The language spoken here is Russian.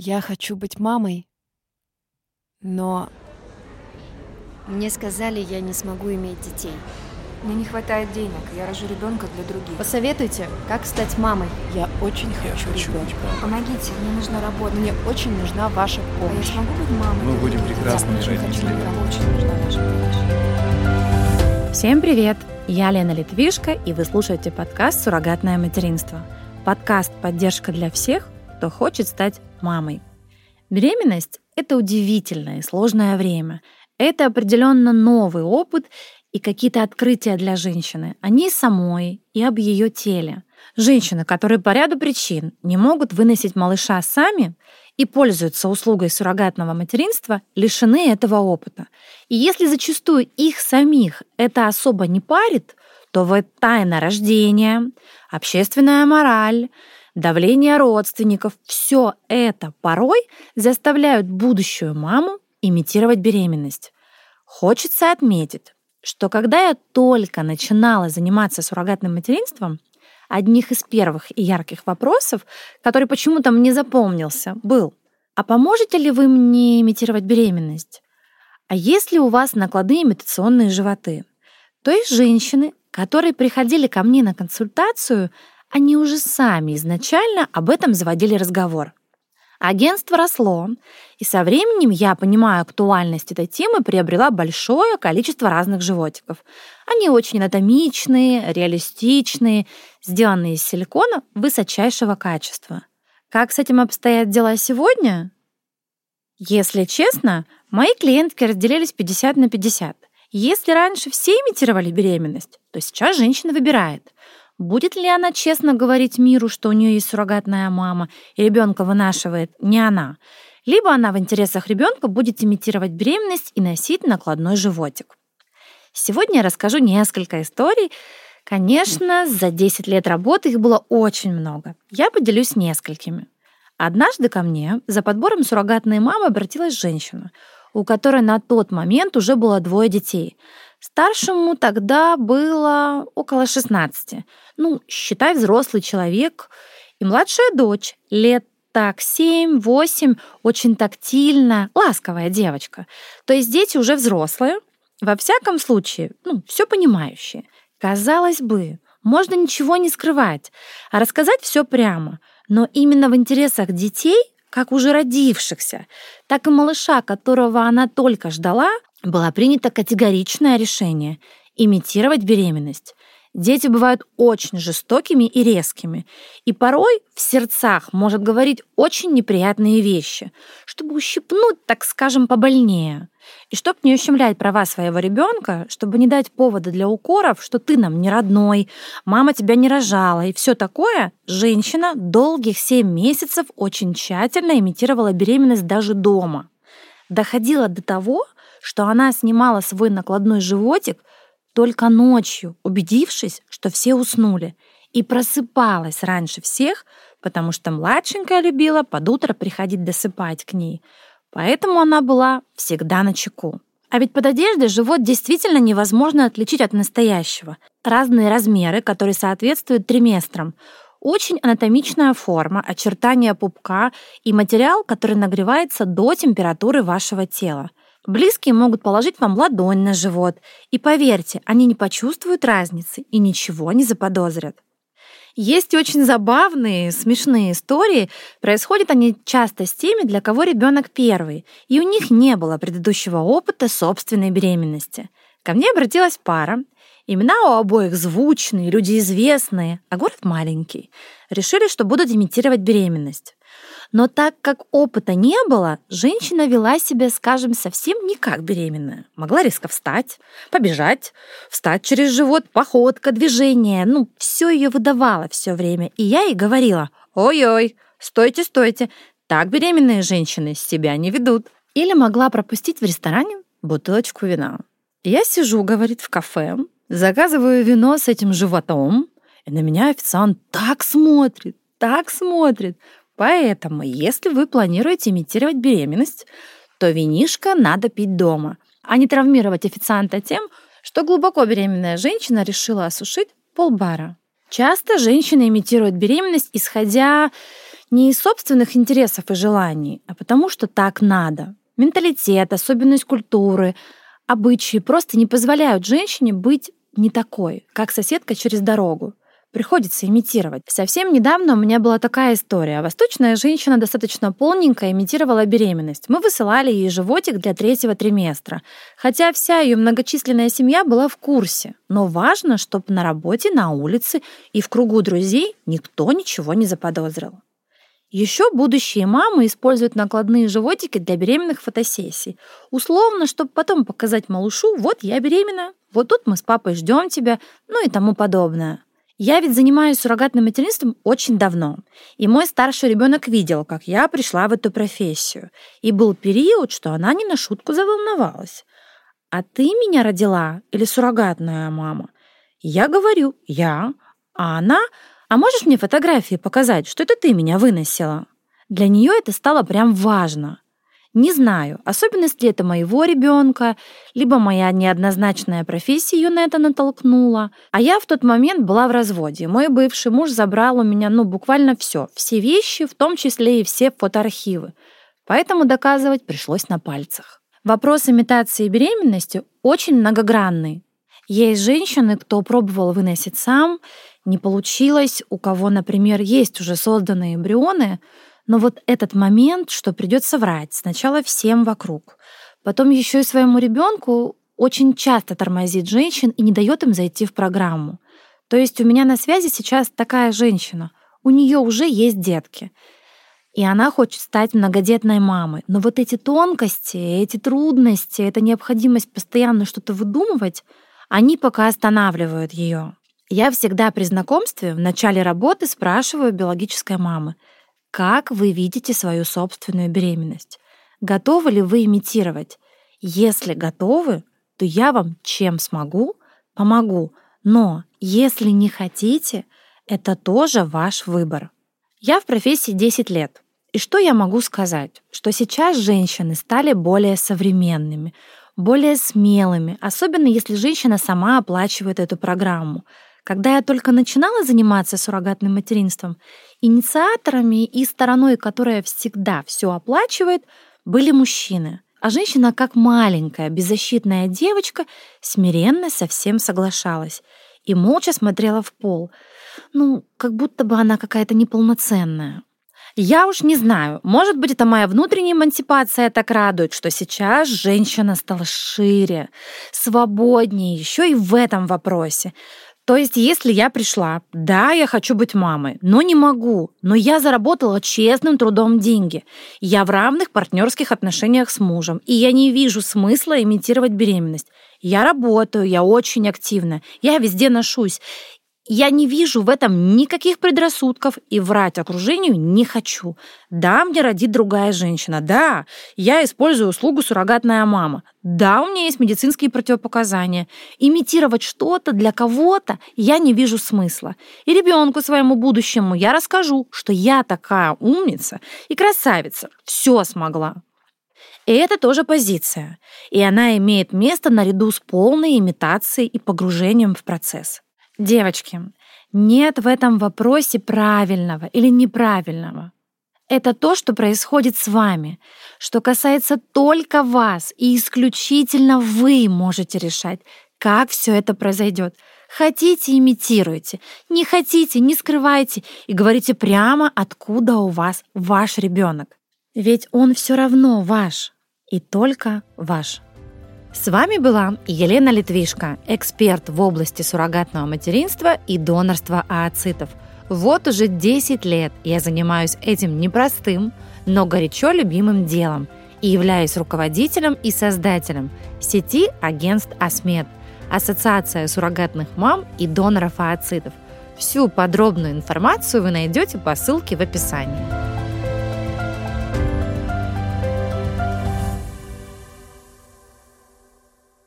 Я хочу быть мамой, но Мне сказали, я не смогу иметь детей. Мне не хватает денег, я рожу ребенка для других. Посоветуйте, как стать мамой. я очень хочу ребенка. Помогите, мне нужна работа. Мне очень нужна ваша А я помощь. смогу быть мамой? Мы будем прекрасными Я хочу, родителями. мне очень нужна ваша помощь. Всем привет! Я Лена Литвишко, и вы слушаете подкаст «Суррогатное материнство». Подкаст «Поддержка для всех, кто хочет стать мамой». Беременность – это удивительное и сложное время. Это определенно новый опыт и какие-то открытия для женщины о ней самой и об ее теле. Женщины, которые по ряду причин не могут выносить малыша сами и пользуются услугой суррогатного материнства, лишены этого опыта. И если зачастую их самих это особо не парит, то вот тайна рождения, общественная мораль, давление родственников, все это порой заставляют будущую маму имитировать беременность. Хочется отметить, что когда я только начинала заниматься суррогатным материнством, одних из первых и ярких вопросов, который почему-то мне запомнился, был «А поможете ли вы мне имитировать беременность?» А если у вас накладные имитационные животы? То есть женщины, которые приходили ко мне на консультацию, они уже сами изначально об этом заводили разговор. Агентство росло, и со временем я, понимая актуальность этой темы, приобрела большое количество разных животиков. Они очень анатомичные, реалистичные, сделанные из силикона высочайшего качества. Как с этим обстоят дела сегодня? Если честно, мои клиентки разделились 50 на 50. Если раньше все имитировали беременность, то сейчас женщина выбирает, будет ли она честно говорить миру, что у нее есть суррогатная мама, и ребенка вынашивает не она, либо она в интересах ребенка будет имитировать беременность и носить накладной животик. Сегодня я расскажу несколько историй. Конечно, за 10 лет работы их было очень много. Я поделюсь несколькими. Однажды ко мне за подбором суррогатной мамы обратилась женщина, у которой на тот момент уже было двое детей. Старшему тогда было около 16. Ну, считай, взрослый человек. И младшая дочь, лет так 7-8, очень тактильная, ласковая девочка. То есть дети уже взрослые, во всяком случае, ну, все понимающие. Казалось бы, можно ничего не скрывать, а рассказать все прямо. Но именно в интересах детей, как уже родившихся, так и малыша, которого она только ждала, было принято категоричное решение — имитировать беременность. Дети бывают очень жестокими и резкими, и порой в сердцах может говорить очень неприятные вещи, чтобы ущипнуть, так скажем, побольнее. И чтобы не ущемлять права своего ребенка, чтобы не дать повода для укоров, что ты нам не родной, мама тебя не рожала и все такое, женщина долгих 7 месяцев очень тщательно имитировала беременность даже дома. Доходило до того, что она снимала свой накладной животик только ночью, убедившись, что все уснули, и просыпалась раньше всех, потому что младшенькая любила под утро приходить досыпать к ней. Поэтому она была всегда на чеку. А ведь под одеждой живот действительно невозможно отличить от настоящего. Разные размеры, которые соответствуют триместрам. Очень анатомичная форма, очертания пупка и материал, который нагревается до температуры вашего тела. Близкие могут положить вам ладонь на живот, и поверьте, они не почувствуют разницы и ничего не заподозрят. Есть очень забавные, смешные истории. Происходят они часто с теми, для кого ребенок первый, и у них не было предыдущего опыта собственной беременности. Ко мне обратилась пара. Имена у обоих звучные, люди известные, а город маленький. Решили, что будут имитировать беременность. Но так как опыта не было, женщина вела себя, скажем, совсем не как беременная. Могла резко встать, побежать, встать через живот, походка, движение. Ну, все ее выдавало все время. И я ей говорила, ой-ой, стойте, стойте, так беременные женщины себя не ведут. Или могла пропустить в ресторане бутылочку вина. Я сижу, говорит, в кафе, заказываю вино с этим животом, и на меня официант так смотрит, так смотрит. Поэтому, если вы планируете имитировать беременность, то винишко надо пить дома, а не травмировать официанта тем, что глубоко беременная женщина решила осушить полбара. Часто женщины имитируют беременность, исходя Не из собственных интересов и желаний, а потому что так надо. Менталитет, особенность культуры, обычаи просто не позволяют женщине быть не такой, как соседка через дорогу. Приходится имитировать. Совсем недавно у меня была такая история. Восточная женщина достаточно полненькая имитировала беременность. Мы высылали ей животик для третьего триместра. Хотя вся ее многочисленная семья была в курсе. Но важно, чтобы на работе, на улице и в кругу друзей никто ничего не заподозрил. Еще будущие мамы используют накладные животики для беременных фотосессий. Условно, чтобы потом показать малышу, вот я беременна, вот тут мы с папой ждем тебя, ну и тому подобное. Я ведь занимаюсь суррогатным материнством очень давно, и мой старший ребенок видел, как я пришла в эту профессию. И был период, что она не на шутку заволновалась. «А ты меня родила или суррогатная мама?» Я говорю «я», а она «А можешь мне фотографии показать, что это ты меня выносила?» Для нее это стало прям важно. Не знаю, особенность ли это моего ребенка, либо моя неоднозначная профессия ее на это натолкнула. А я в тот момент была в разводе. Мой бывший муж забрал у меня, ну, буквально все. Все вещи, в том числе и все фотоархивы. Поэтому доказывать пришлось на пальцах. Вопрос имитации беременности очень многогранный. Есть женщины, кто пробовал выносить сам, не получилось, у кого, например, есть уже созданные эмбрионы, но вот этот момент, что придется врать сначала всем вокруг, потом еще и своему ребенку очень часто тормозит женщин и не дает им зайти в программу. То есть у меня на связи сейчас такая женщина, у нее уже есть детки, и она хочет стать многодетной мамой. Но вот эти тонкости, эти трудности, эта необходимость постоянно что-то выдумывать, они пока останавливают ее. Я всегда при знакомстве в начале работы спрашиваю биологической мамы — как вы видите свою собственную беременность? Готовы ли вы имитировать? Если готовы, то я вам чем смогу, помогу. Но если не хотите, это тоже ваш выбор. Я в профессии 10 лет. И что я могу сказать? Что сейчас женщины стали более современными, более смелыми, особенно если женщина сама оплачивает эту программу. Когда я только начинала заниматься суррогатным материнством, инициаторами и стороной, которая всегда все оплачивает, были мужчины. А женщина, как маленькая, беззащитная девочка, смиренно со всем соглашалась и молча смотрела в пол. Ну, как будто бы она какая-то неполноценная. Я уж не знаю, может быть, это моя внутренняя эмансипация так радует, что сейчас женщина стала шире, свободнее еще и в этом вопросе. То есть, если я пришла, да, я хочу быть мамой, но не могу, но я заработала честным трудом деньги. Я в равных партнерских отношениях с мужем, и я не вижу смысла имитировать беременность. Я работаю, я очень активна, я везде ношусь. Я не вижу в этом никаких предрассудков и врать окружению не хочу. Да, мне родит другая женщина. Да, я использую услугу суррогатная мама. Да, у меня есть медицинские противопоказания. Имитировать что-то для кого-то я не вижу смысла. И ребенку своему будущему я расскажу, что я такая умница и красавица. Все смогла. И это тоже позиция. И она имеет место наряду с полной имитацией и погружением в процесс. Девочки, нет в этом вопросе правильного или неправильного. Это то, что происходит с вами, что касается только вас, и исключительно вы можете решать, как все это произойдет. Хотите, имитируйте. Не хотите, не скрывайте и говорите прямо, откуда у вас ваш ребенок. Ведь он все равно ваш и только ваш. С вами была Елена Литвишко, эксперт в области суррогатного материнства и донорства ооцитов. Вот уже 10 лет я занимаюсь этим непростым, но горячо любимым делом и являюсь руководителем и создателем сети агентств «Асмед» Ассоциация суррогатных мам и доноров ооцитов. Всю подробную информацию вы найдете по ссылке в описании.